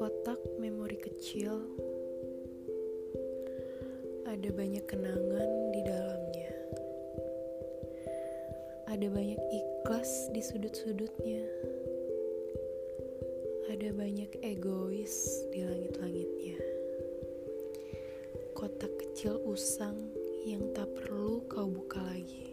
kotak memori kecil, ada banyak kenangan di dalamnya. Ada banyak ikhlas di sudut-sudutnya. Ada banyak egois di langit-langitnya. Kotak kecil usang yang tak perlu kau buka lagi.